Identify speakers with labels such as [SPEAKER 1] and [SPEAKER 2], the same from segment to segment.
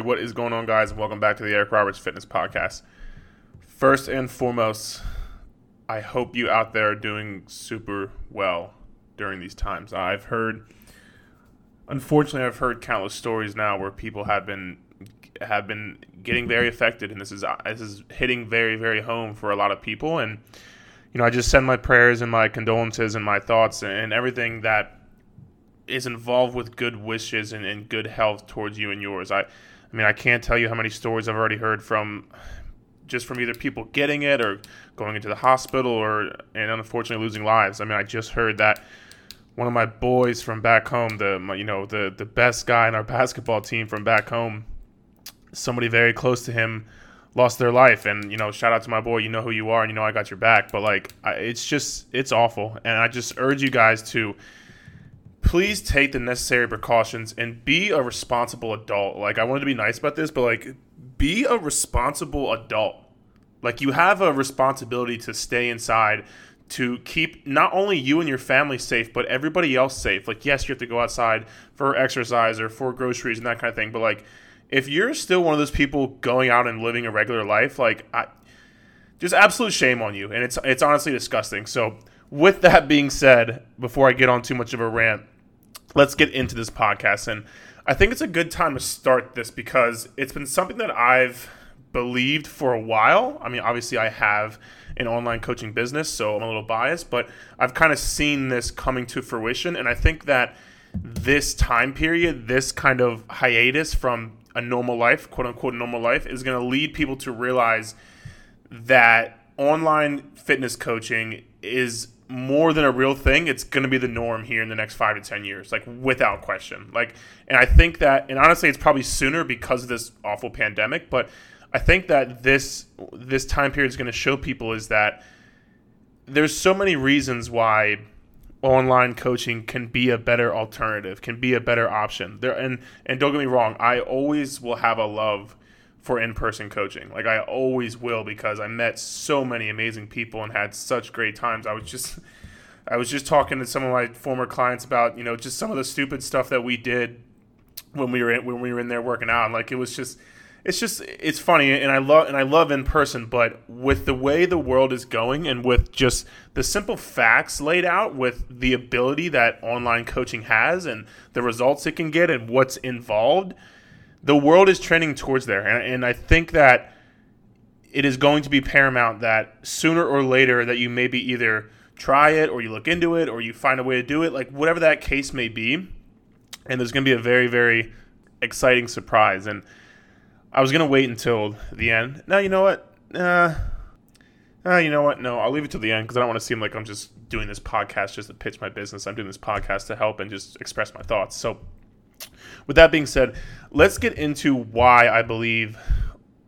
[SPEAKER 1] what is going on, guys? And welcome back to the Eric Roberts Fitness Podcast. First and foremost, I hope you out there are doing super well during these times. I've heard, unfortunately, I've heard countless stories now where people have been have been getting very affected, and this is this is hitting very very home for a lot of people. And you know, I just send my prayers and my condolences and my thoughts and everything that is involved with good wishes and, and good health towards you and yours. I, I mean, I can't tell you how many stories I've already heard from just from either people getting it or going into the hospital or and unfortunately losing lives. I mean, I just heard that one of my boys from back home, the my, you know the the best guy in our basketball team from back home, somebody very close to him lost their life. And you know shout out to my boy. You know who you are and you know i got your back. But like I, it's just it's awful. And i just urge you guys to please take the necessary precautions and be a responsible adult. Like i wanted to be nice about this but like be a responsible adult. Like you have a responsibility to stay inside to keep not only you and your family safe but everybody else safe. Like yes you have to go outside for exercise or for groceries and that kind of thing but like if you're still one of those people going out and living a regular life, like I, just absolute shame on you, and it's it's honestly disgusting. So, with that being said, before I get on too much of a rant, let's get into this podcast. And I think it's a good time to start this because it's been something that I've believed for a while. I mean, obviously, I have an online coaching business, so I'm a little biased, but I've kind of seen this coming to fruition, and I think that this time period, this kind of hiatus from a normal life, quote unquote normal life, is going to lead people to realize that online fitness coaching is more than a real thing. It's going to be the norm here in the next five to 10 years, like without question. Like, and I think that, and honestly, it's probably sooner because of this awful pandemic, but I think that this, this time period is going to show people is that there's so many reasons why online coaching can be a better alternative, can be a better option. There and and don't get me wrong, I always will have a love for in-person coaching. Like I always will because I met so many amazing people and had such great times. I was just I was just talking to some of my former clients about, you know, just some of the stupid stuff that we did when we were in, when we were in there working out. And like it was just it's just it's funny and I love and I love in person, but with the way the world is going and with just the simple facts laid out with the ability that online coaching has and the results it can get and what's involved, the world is trending towards there. And, and I think that it is going to be paramount that sooner or later that you maybe either try it or you look into it or you find a way to do it, like whatever that case may be. And there's going to be a very, very exciting surprise. And I was gonna wait until the end. Now you know what? Uh, uh, you know what? No, I'll leave it to the end because I don't want to seem like I'm just doing this podcast just to pitch my business. I'm doing this podcast to help and just express my thoughts. So, with that being said, let's get into why I believe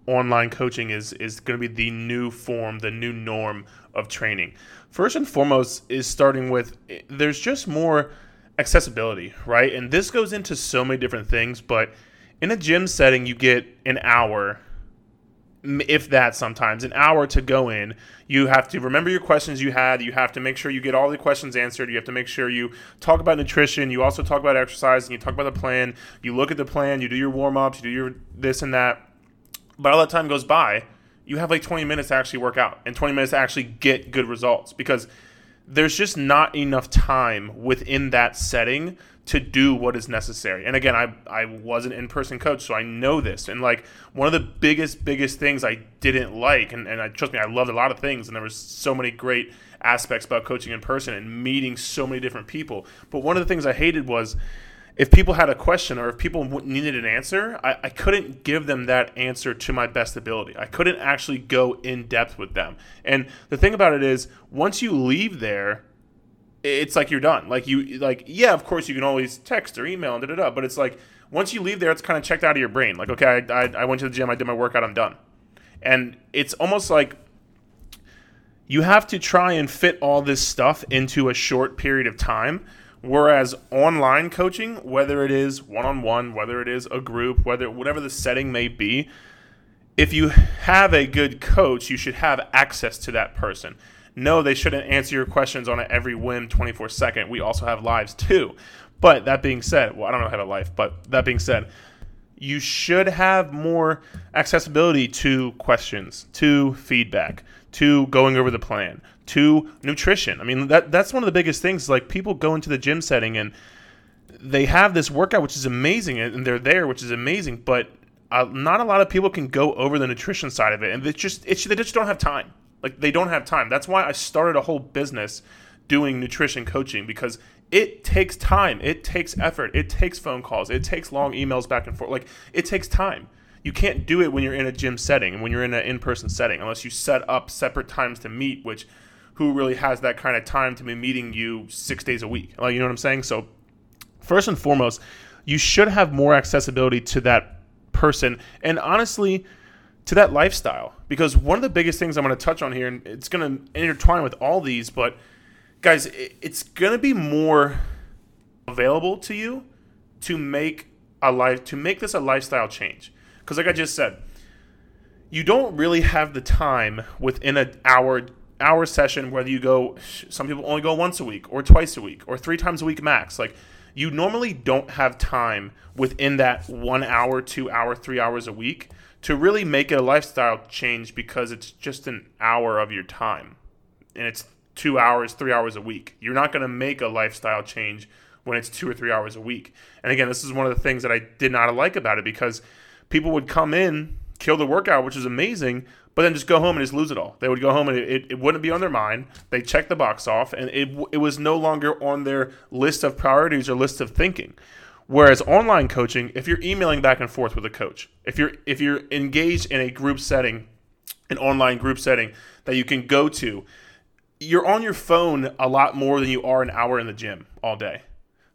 [SPEAKER 1] online coaching is is going to be the new form, the new norm of training. First and foremost is starting with eh, there's just more accessibility, right? And this goes into so many different things, but in a gym setting, you get an hour, if that sometimes, an hour to go in. You have to remember your questions you had. You have to make sure you get all the questions answered. You have to make sure you talk about nutrition. You also talk about exercise and you talk about the plan. You look at the plan, you do your warm ups, you do your this and that. But all that time goes by, you have like 20 minutes to actually work out and 20 minutes to actually get good results because there's just not enough time within that setting to do what is necessary. And again, I I was an in-person coach, so I know this. And like one of the biggest biggest things I didn't like, and, and I trust me, I loved a lot of things, and there was so many great aspects about coaching in person and meeting so many different people. But one of the things I hated was if people had a question or if people needed an answer, I, I couldn't give them that answer to my best ability. I couldn't actually go in depth with them. And the thing about it is, once you leave there, it's like you're done. Like you like yeah, of course you can always text or email and da da da, but it's like once you leave there, it's kind of checked out of your brain. Like okay, I, I, I went to the gym, I did my workout, I'm done. And it's almost like you have to try and fit all this stuff into a short period of time. Whereas online coaching, whether it is one on one, whether it is a group, whether whatever the setting may be, if you have a good coach, you should have access to that person no, they shouldn't answer your questions on every whim 24 second. We also have lives too. But that being said, well, I don't know how to life, but that being said, you should have more accessibility to questions, to feedback, to going over the plan, to nutrition. I mean, that that's one of the biggest things. Like people go into the gym setting and they have this workout, which is amazing, and they're there, which is amazing, but uh, not a lot of people can go over the nutrition side of it, and it's just it's, they just don't have time. Like they don't have time. That's why I started a whole business doing nutrition coaching because it takes time, it takes effort, it takes phone calls, it takes long emails back and forth. Like it takes time. You can't do it when you're in a gym setting and when you're in an in-person setting unless you set up separate times to meet, which who really has that kind of time to be meeting you six days a week? Like, you know what I'm saying? So first and foremost, you should have more accessibility to that person and honestly to that lifestyle. Because one of the biggest things I'm going to touch on here, and it's going to intertwine with all these, but guys, it's going to be more available to you to make a life to make this a lifestyle change. Because like I just said, you don't really have the time within an hour hour session whether you go some people only go once a week or twice a week or three times a week max like you normally don't have time within that one hour, two hour, three hours a week to really make it a lifestyle change because it's just an hour of your time and it's two hours, three hours a week. You're not going to make a lifestyle change when it's two or three hours a week. And again, this is one of the things that I did not like about it because people would come in, kill the workout, which is amazing, but then just go home and just lose it all. They would go home and it, it, wouldn't be on their mind. They check the box off, and it, it was no longer on their list of priorities or list of thinking. Whereas online coaching, if you're emailing back and forth with a coach, if you're if you're engaged in a group setting, an online group setting that you can go to, you're on your phone a lot more than you are an hour in the gym all day.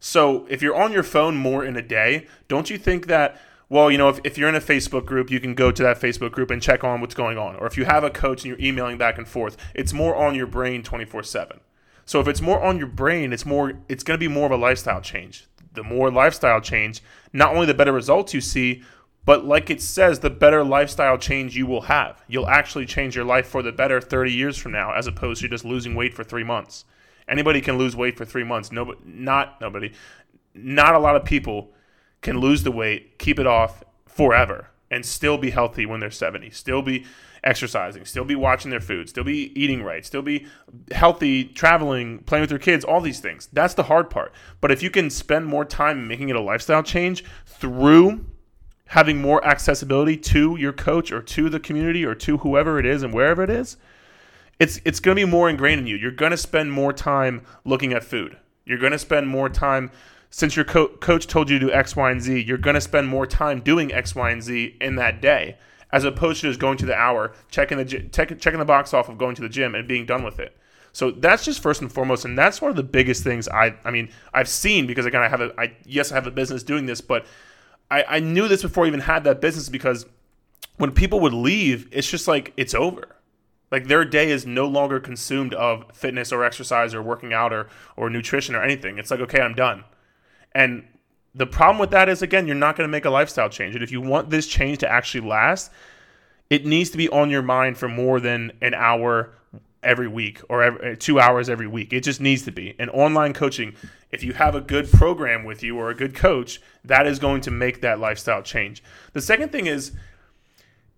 [SPEAKER 1] So if you're on your phone more in a day, don't you think that well, you know, if, if you're in a Facebook group, you can go to that Facebook group and check on what's going on. Or if you have a coach and you're emailing back and forth, it's more on your brain 24 7. So if it's more on your brain, it's more it's going to be more of a lifestyle change. The more lifestyle change, not only the better results you see, but like it says, the better lifestyle change you will have. You'll actually change your life for the better 30 years from now, as opposed to just losing weight for three months. Anybody can lose weight for three months. Nobody, not nobody, not a lot of people can lose the weight, keep it off forever, and still be healthy when they're 70, still be exercising, still be watching their food, still be eating right, still be healthy, traveling, playing with their kids, all these things. That's the hard part. But if you can spend more time making it a lifestyle change through having more accessibility to your coach or to the community or to whoever it is and wherever it is, it's it's going to be more ingrained in you. You're going to spend more time looking at food. You're going to spend more time since your co- coach told you to do X, Y, and Z, you're going to spend more time doing X, Y, and Z in that day, as opposed to just going to the hour, checking the check, checking the box off of going to the gym and being done with it. So that's just first and foremost, and that's one of the biggest things I I mean I've seen because again I have a I yes I have a business doing this, but I, I knew this before I even had that business because when people would leave, it's just like it's over. Like their day is no longer consumed of fitness or exercise or working out or or nutrition or anything. It's like okay, I'm done. And the problem with that is, again, you're not going to make a lifestyle change. And if you want this change to actually last, it needs to be on your mind for more than an hour every week or every, uh, two hours every week. It just needs to be. And online coaching, if you have a good program with you or a good coach, that is going to make that lifestyle change. The second thing is,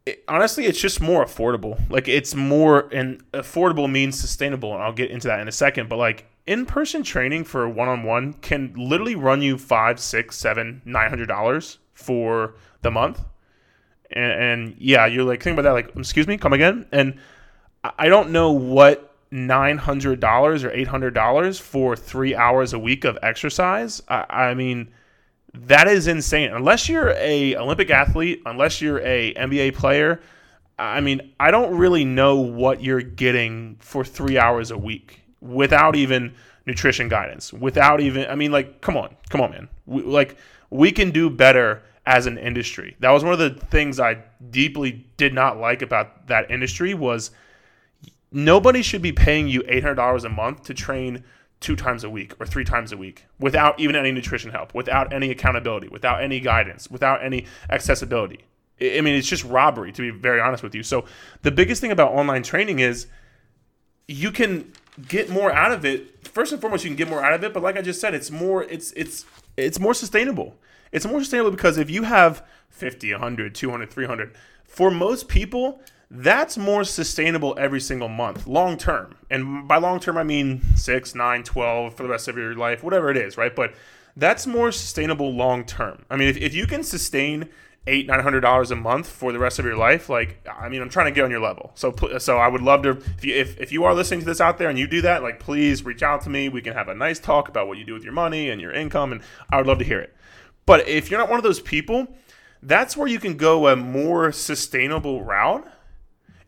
[SPEAKER 1] it, honestly, it's just more affordable. Like it's more, and affordable means sustainable. And I'll get into that in a second. But like in-person training for one-on-one can literally run you five, six, seven, nine hundred dollars for the month. And, and, yeah, you're like think about that. Like, excuse me, come again? And I don't know what nine hundred dollars or eight hundred dollars for three hours a week of exercise. I, I mean, that is insane. Unless you're a Olympic athlete, unless you're a NBA player. I mean, I don't really know what you're getting for three hours a week without even nutrition guidance, without even, I mean, like, come on, come on, man. We, like, we can do better as an industry. That was one of the things I deeply did not like about that industry was nobody should be paying you $800 a month to train two times a week or three times a week without even any nutrition help, without any accountability, without any guidance, without any accessibility. I mean, it's just robbery, to be very honest with you. So, the biggest thing about online training is you can get more out of it. First and foremost, you can get more out of it, but like I just said, it's more it's it's it's more sustainable. It's more sustainable because if you have 50, 100, 200, 300, for most people, that's more sustainable every single month, long term. And by long term, I mean 6, 9, 12 for the rest of your life, whatever it is, right? But that's more sustainable long term. I mean, if, if you can sustain eight nine hundred dollars a month for the rest of your life like i mean i'm trying to get on your level so so i would love to if you, if, if you are listening to this out there and you do that like please reach out to me we can have a nice talk about what you do with your money and your income and i would love to hear it but if you're not one of those people that's where you can go a more sustainable route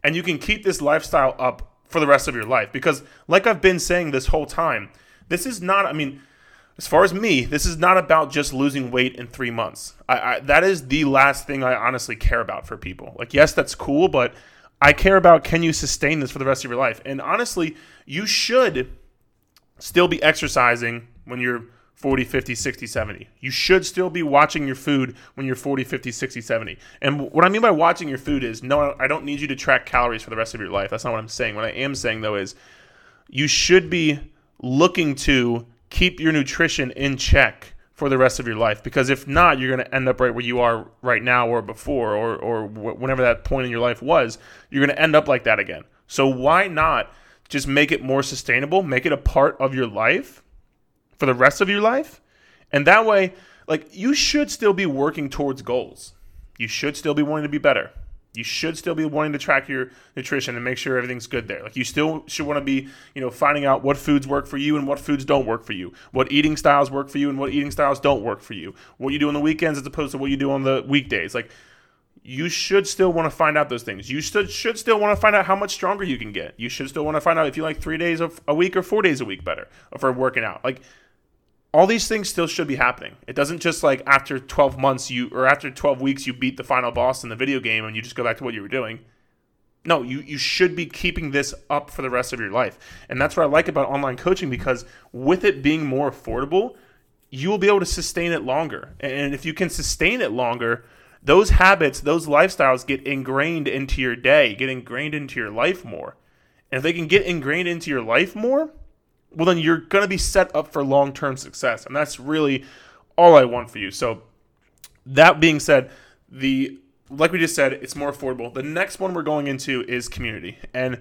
[SPEAKER 1] and you can keep this lifestyle up for the rest of your life because like i've been saying this whole time this is not i mean as far as me, this is not about just losing weight in three months. I, I, that is the last thing I honestly care about for people. Like, yes, that's cool, but I care about can you sustain this for the rest of your life? And honestly, you should still be exercising when you're 40, 50, 60, 70. You should still be watching your food when you're 40, 50, 60, 70. And what I mean by watching your food is no, I don't need you to track calories for the rest of your life. That's not what I'm saying. What I am saying, though, is you should be looking to keep your nutrition in check for the rest of your life because if not you're going to end up right where you are right now or before or or whenever that point in your life was you're going to end up like that again so why not just make it more sustainable make it a part of your life for the rest of your life and that way like you should still be working towards goals you should still be wanting to be better you should still be wanting to track your nutrition and make sure everything's good there. Like you still should want to be, you know, finding out what foods work for you and what foods don't work for you. What eating styles work for you and what eating styles don't work for you. What you do on the weekends as opposed to what you do on the weekdays. Like you should still want to find out those things. You should should still want to find out how much stronger you can get. You should still want to find out if you like 3 days of a week or 4 days a week better for working out. Like all these things still should be happening. It doesn't just like after 12 months you or after 12 weeks you beat the final boss in the video game and you just go back to what you were doing. No, you you should be keeping this up for the rest of your life. And that's what I like about online coaching because with it being more affordable, you will be able to sustain it longer. And if you can sustain it longer, those habits, those lifestyles get ingrained into your day, get ingrained into your life more. And if they can get ingrained into your life more, well, then you're going to be set up for long term success. And that's really all I want for you. So, that being said, the like we just said, it's more affordable. The next one we're going into is community. And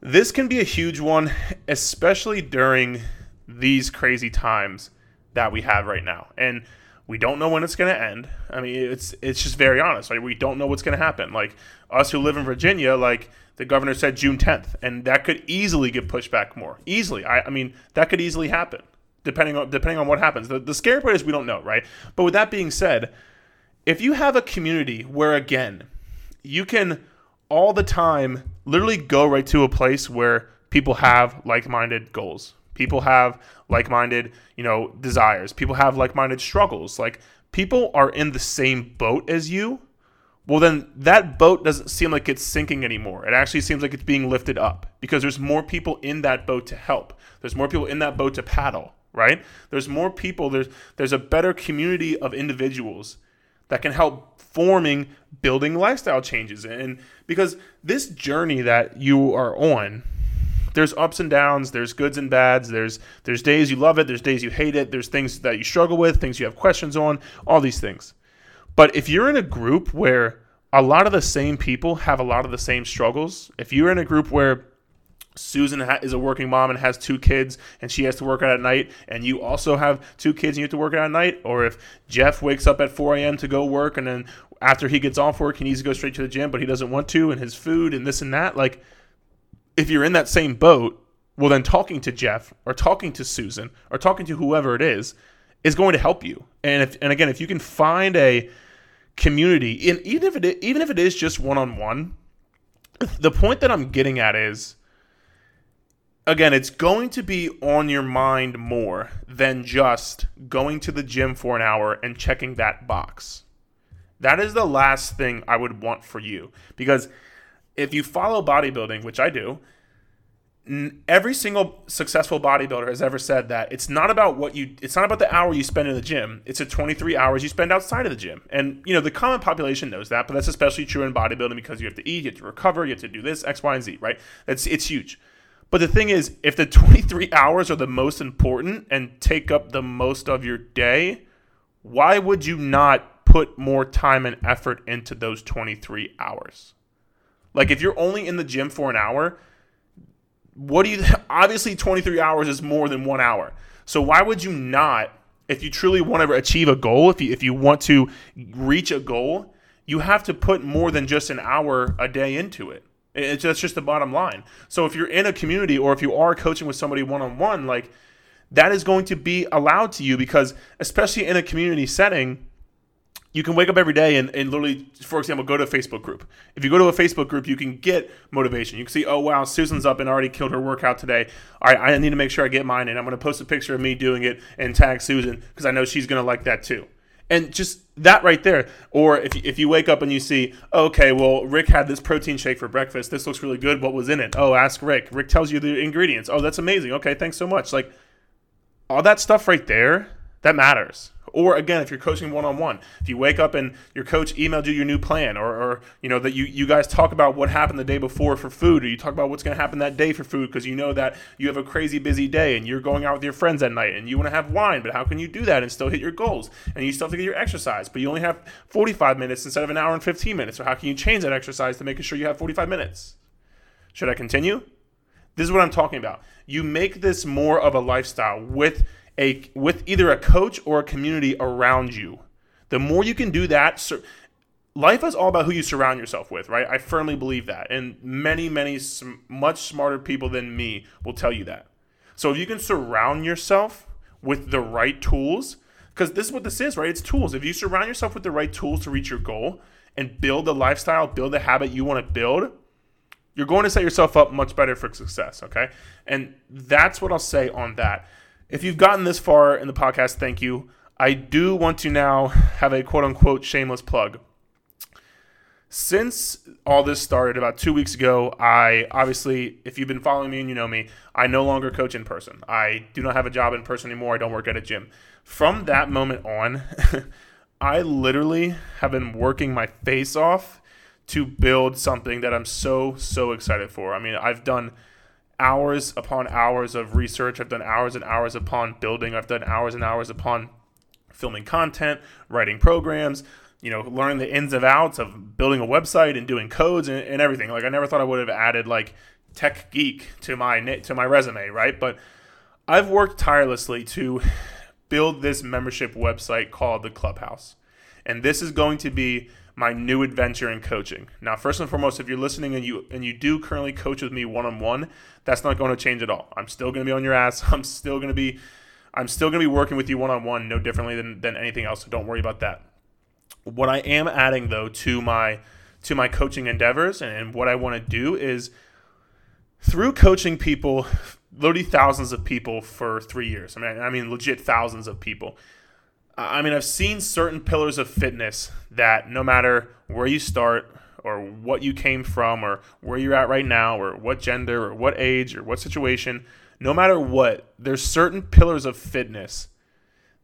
[SPEAKER 1] this can be a huge one, especially during these crazy times that we have right now. And we don't know when it's going to end. I mean, it's it's just very honest. Right? We don't know what's going to happen. Like us who live in Virginia, like the governor said June 10th, and that could easily get pushed back more. Easily. I, I mean, that could easily happen depending on depending on what happens. The, the scary part is we don't know, right? But with that being said, if you have a community where again you can all the time literally go right to a place where people have like-minded goals people have like-minded you know desires people have like-minded struggles like people are in the same boat as you well, then that boat doesn't seem like it's sinking anymore. It actually seems like it's being lifted up because there's more people in that boat to help. There's more people in that boat to paddle, right? There's more people. There's there's a better community of individuals that can help forming building lifestyle changes. And because this journey that you are on, there's ups and downs, there's goods and bads, there's there's days you love it, there's days you hate it, there's things that you struggle with, things you have questions on, all these things. But if you're in a group where a lot of the same people have a lot of the same struggles, if you're in a group where Susan is a working mom and has two kids and she has to work out at night, and you also have two kids and you have to work out at night, or if Jeff wakes up at 4 a.m. to go work and then after he gets off work, he needs to go straight to the gym, but he doesn't want to, and his food and this and that, like if you're in that same boat, well, then talking to Jeff or talking to Susan or talking to whoever it is is going to help you. And if and again, if you can find a community, and even if it even if it is just one on one, the point that I'm getting at is again, it's going to be on your mind more than just going to the gym for an hour and checking that box. That is the last thing I would want for you because if you follow bodybuilding, which I do, every single successful bodybuilder has ever said that it's not about what you it's not about the hour you spend in the gym it's the 23 hours you spend outside of the gym. And you know the common population knows that but that's especially true in bodybuilding because you have to eat you have to recover you have to do this x y and z right? That's it's huge. But the thing is if the 23 hours are the most important and take up the most of your day why would you not put more time and effort into those 23 hours? Like if you're only in the gym for an hour, what do you obviously 23 hours is more than 1 hour. So why would you not if you truly want to achieve a goal, if you if you want to reach a goal, you have to put more than just an hour a day into it. It's just, just the bottom line. So if you're in a community or if you are coaching with somebody one on one, like that is going to be allowed to you because especially in a community setting, you can wake up every day and, and literally, for example, go to a Facebook group. If you go to a Facebook group, you can get motivation. You can see, oh, wow, Susan's up and already killed her workout today. All right, I need to make sure I get mine, and I'm going to post a picture of me doing it and tag Susan because I know she's going to like that too. And just that right there. Or if, if you wake up and you see, okay, well, Rick had this protein shake for breakfast. This looks really good. What was in it? Oh, ask Rick. Rick tells you the ingredients. Oh, that's amazing. Okay, thanks so much. Like, all that stuff right there, that matters. Or again, if you're coaching one on one, if you wake up and your coach emailed you your new plan, or, or you know that you, you guys talk about what happened the day before for food, or you talk about what's going to happen that day for food because you know that you have a crazy busy day and you're going out with your friends at night and you want to have wine, but how can you do that and still hit your goals? And you still have to get your exercise, but you only have 45 minutes instead of an hour and 15 minutes. So how can you change that exercise to making sure you have 45 minutes? Should I continue? This is what I'm talking about. You make this more of a lifestyle with a with either a coach or a community around you. The more you can do that, life is all about who you surround yourself with, right? I firmly believe that, and many, many much smarter people than me will tell you that. So if you can surround yourself with the right tools, because this is what this is, right? It's tools. If you surround yourself with the right tools to reach your goal and build the lifestyle, build the habit you want to build, you're going to set yourself up much better for success, okay? And that's what I'll say on that. If you've gotten this far in the podcast, thank you. I do want to now have a quote unquote shameless plug. Since all this started about two weeks ago, I obviously, if you've been following me and you know me, I no longer coach in person. I do not have a job in person anymore. I don't work at a gym. From that moment on, I literally have been working my face off to build something that I'm so, so excited for. I mean, I've done hours upon hours of research. I've done hours and hours upon building. I've done hours and hours upon filming content, writing programs, you know, learning the ins and outs of building a website and doing codes and, and everything. Like I never thought I would have added like tech geek to my to my resume, right? But I've worked tirelessly to build this membership website called the Clubhouse. And this is going to be my new adventure in coaching. Now, first and foremost, if you're listening and you and you do currently coach with me one on one, that's not going to change at all. I'm still going to be on your ass. I'm still going to be I'm still going to be working with you one on one, no differently than, than anything else. So don't worry about that. What I am adding though to my to my coaching endeavors and, and what I want to do is through coaching people, literally thousands of people for three years. I mean, I mean legit thousands of people. I mean, I've seen certain pillars of fitness that no matter where you start, or what you came from or where you're at right now or what gender or what age or what situation, no matter what, there's certain pillars of fitness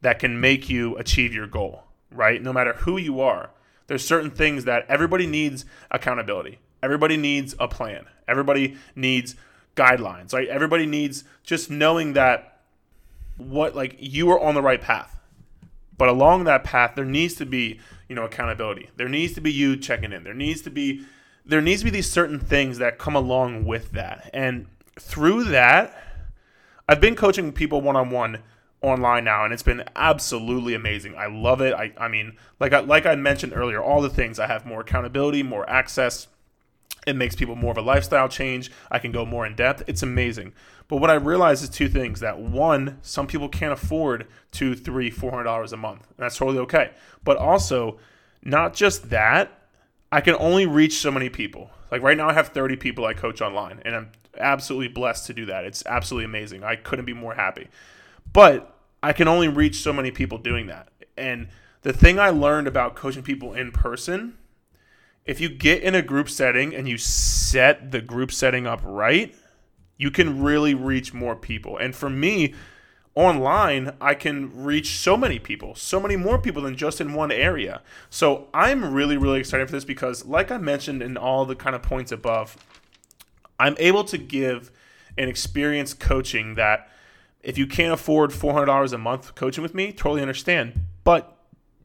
[SPEAKER 1] that can make you achieve your goal, right? No matter who you are, there's certain things that everybody needs accountability. Everybody needs a plan. Everybody needs guidelines, right? Everybody needs just knowing that what like you are on the right path. But along that path, there needs to be you know accountability. There needs to be you checking in. There needs to be there needs to be these certain things that come along with that. And through that, I've been coaching people one on one online now, and it's been absolutely amazing. I love it. I, I mean, like I, like I mentioned earlier, all the things I have more accountability, more access. It makes people more of a lifestyle change. I can go more in depth. It's amazing. But what I realize is two things: that one, some people can't afford two, three, four hundred dollars a month, and that's totally okay. But also, not just that, I can only reach so many people. Like right now, I have thirty people I coach online, and I'm absolutely blessed to do that. It's absolutely amazing. I couldn't be more happy. But I can only reach so many people doing that. And the thing I learned about coaching people in person, if you get in a group setting and you set the group setting up right, you can really reach more people. And for me, online, I can reach so many people, so many more people than just in one area. So I'm really, really excited for this because, like I mentioned in all the kind of points above, I'm able to give an experienced coaching that if you can't afford $400 a month coaching with me, totally understand. But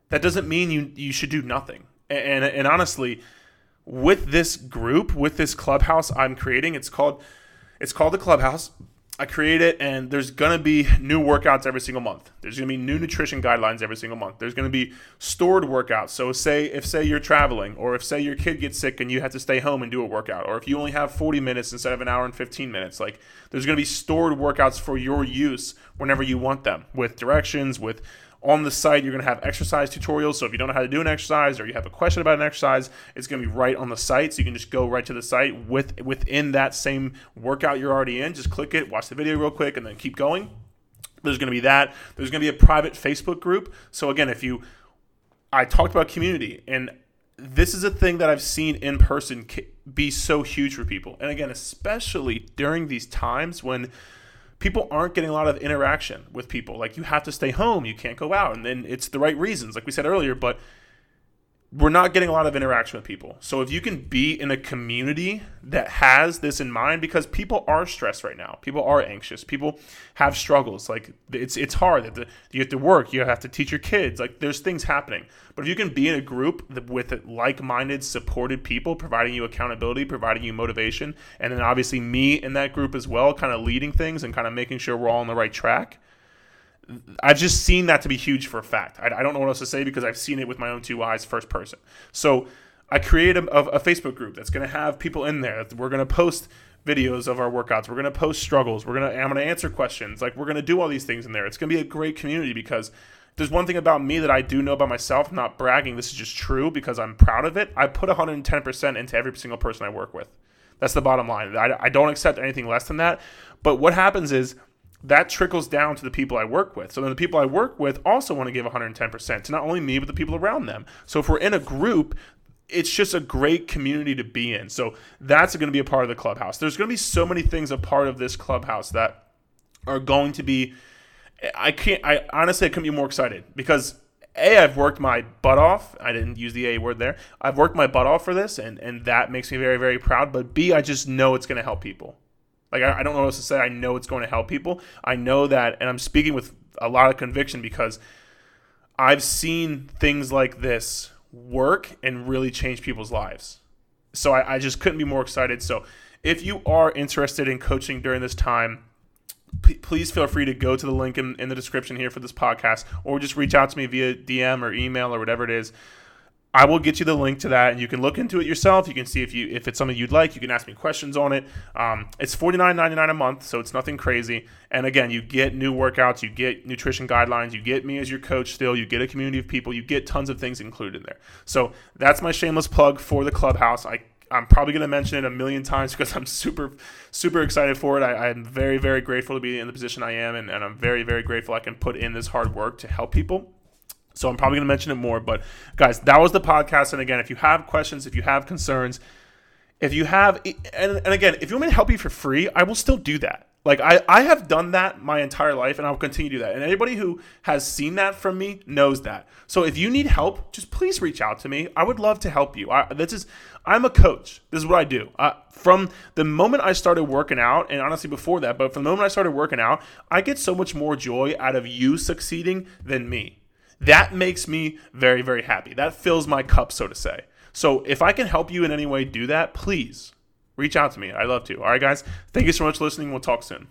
[SPEAKER 1] That doesn't mean you you should do nothing. And and, honestly, with this group, with this clubhouse I'm creating, it's called it's called the clubhouse. I create it, and there's gonna be new workouts every single month. There's gonna be new nutrition guidelines every single month. There's gonna be stored workouts. So say if say you're traveling, or if say your kid gets sick and you have to stay home and do a workout, or if you only have 40 minutes instead of an hour and 15 minutes, like there's gonna be stored workouts for your use whenever you want them, with directions, with on the site, you're going to have exercise tutorials. So if you don't know how to do an exercise or you have a question about an exercise, it's going to be right on the site. So you can just go right to the site with within that same workout you're already in. Just click it, watch the video real quick, and then keep going. There's going to be that. There's going to be a private Facebook group. So again, if you, I talked about community, and this is a thing that I've seen in person be so huge for people. And again, especially during these times when people aren't getting a lot of interaction with people. Like you have to stay home, you can't go out, and then it's the right reasons, like we said earlier, but we're not getting a lot of interaction with people. So if you can be in a community that has this in mind, because people are stressed right now, people are anxious, people have struggles. Like it's it's hard. You have to work, you have to teach your kids. Like there's things happening. But if you can be in a group with like-minded, supported people, providing you accountability, providing you motivation, and then obviously me in that group as well, kind of leading things and kind of making sure we're all on the right track I've just seen that to be huge for a fact. I, I, don't know what else to say because I've seen it with my own two eyes, first person. So I created a, a Facebook group that's going to have people in there. We're going to post videos of our workouts. We're going to post struggles. We're going to I'm going to answer questions. Like we're going to do all these things in there. It's going to be a great community because there's one thing about me that I do know about myself. I'm not bragging. This is just true because I'm proud of it. I put 110% into every single person I work with. That's the bottom line. I, I don't accept anything less than that. But what happens is that trickles down to the people I work with. So then the people I work with also want to give 110% to not only me, but the people around them. So if we're in a group, it's just a great community to be in. So that's going to be a part of the clubhouse. There's going to be so many things a part of this clubhouse that are going to be. I can't. I honestly I couldn't be more excited because a I've worked my butt off. I didn't use the A word there. I've worked my butt off for this, and and that makes me very very proud. But B I just know it's going to help people. Like I, I don't know what else to say. I know it's going to help people. I know that, and I'm speaking with a lot of conviction because I've seen things like this work and really change people's lives. So I, I just couldn't be more excited. So if you are interested in coaching during this time, p- please feel free to go to the link in, in the description here for this podcast or just reach out to me via DM or email or whatever it is. I will get you the link to that, and you can look into it yourself. You can see if you if it's something you'd like. You can ask me questions on it. Um, it's forty nine ninety nine a month, so it's nothing crazy. And again, you get new workouts, you get nutrition guidelines, you get me as your coach. Still, you get a community of people, you get tons of things included in there. So that's my shameless plug for the clubhouse. I I'm probably going to mention it a million times because I'm super, super excited for it. I, am very, very grateful to be in the position I am, and, and I'm very, very grateful I can put in this hard work to help people. So I'm probably going to mention it more. But guys, that was the podcast. And again, if you have questions, if you have concerns, if you have, and, and again, if you want me to help you for free, I will still do that. Like I, I have done that my entire life and I'll continue to do that. And anybody who has seen that from me knows that. So if you need help, just please reach out to me. I would love to help you. I, this is I'm a coach. This is what I do. Uh, from the moment I started working out, and honestly before that, but from the moment I started working out, I get so much more joy out of you succeeding than me. That makes me very, very happy. That fills my cup, so to say. So if I can help you in any way do that, please reach out to me. I'd love to. All right, guys. Thank you so much for listening. We'll talk soon.